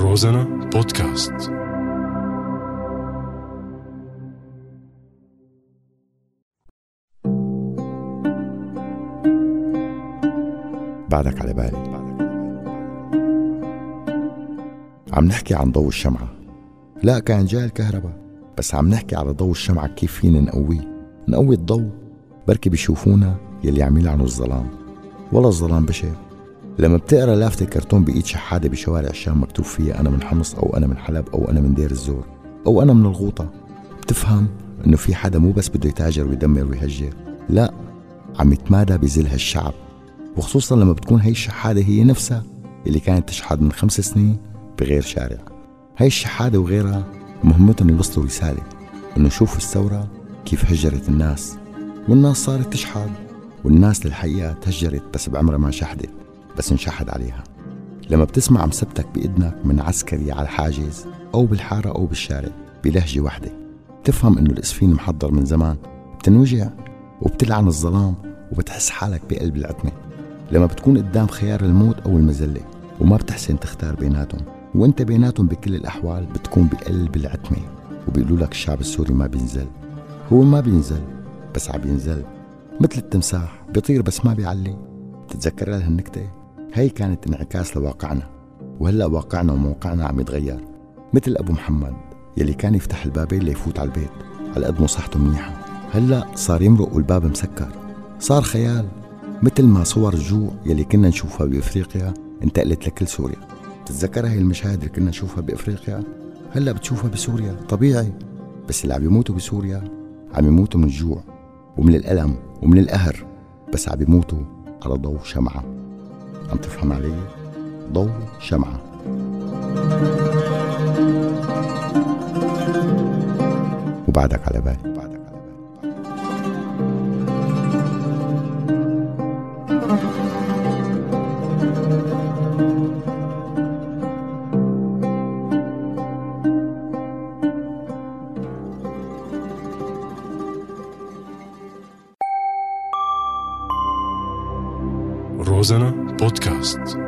روزانا بودكاست. بعدك على بالي. عم نحكي عن ضوء الشمعة. لا كان جاي الكهرباء. بس عم نحكي على ضوء الشمعة كيف فينا نقويه. نقوي الضوء بركي بيشوفونا يلي عم يلعنوا الظلام. ولا الظلام بشيء لما بتقرأ لافتة كرتون بإيد شحادة بشوارع الشام مكتوب فيها أنا من حمص أو أنا من حلب أو أنا من دير الزور أو أنا من الغوطة. بتفهم إنه في حدا مو بس بده يتاجر ويدمر ويهجر لا عم يتمادى بذل هالشعب. وخصوصا لما بتكون هي الشحادة هي نفسها اللي كانت تشحد من خمس سنين بغير شارع. هاي الشحادة وغيرها مهمتهم يوصلوا رسالة إنه شوف الثورة كيف هجرت الناس. والناس صارت تشحد والناس للحقيقة تهجرت بس بعمرها ما شحدت. بس انشحد عليها. لما بتسمع مسبتك بإذنك من عسكري على الحاجز أو بالحارة أو بالشارع بلهجة واحدة تفهم إنه الإسفين محضر من زمان بتنوجع وبتلعن الظلام وبتحس حالك بقلب العتمة. لما بتكون قدام خيار الموت أو المزلة وما بتحسن تختار بيناتهم وإنت بيناتهم بكل الأحوال بتكون بقلب العتمة وبيقولوا لك الشعب السوري ما بينزل. هو ما بينزل بس عم ينزل مثل التمساح بيطير بس ما بيعلي. تتذكر لها النكتة؟ هي كانت انعكاس لواقعنا وهلأ واقعنا وموقعنا عم يتغير مثل أبو محمد يلي كان يفتح البابين ليفوت على البيت على قد صحته منيحة. هلأ صار يمرق والباب مسكر. صار خيال مثل ما صور الجوع يلي كنا نشوفها بأفريقيا انتقلت لكل سوريا. تتذكر هي المشاهد اللي كنا نشوفها بأفريقيا؟ هلأ بتشوفها بسوريا طبيعي. بس اللي عم يموتوا بسوريا عم يموتوا من الجوع ومن الألم ومن القهر. بس عم يموتوا على ضوء شمعة. عم تفهم علي؟ ضوء شمعة وبعدك على بالي روزانا بودكاست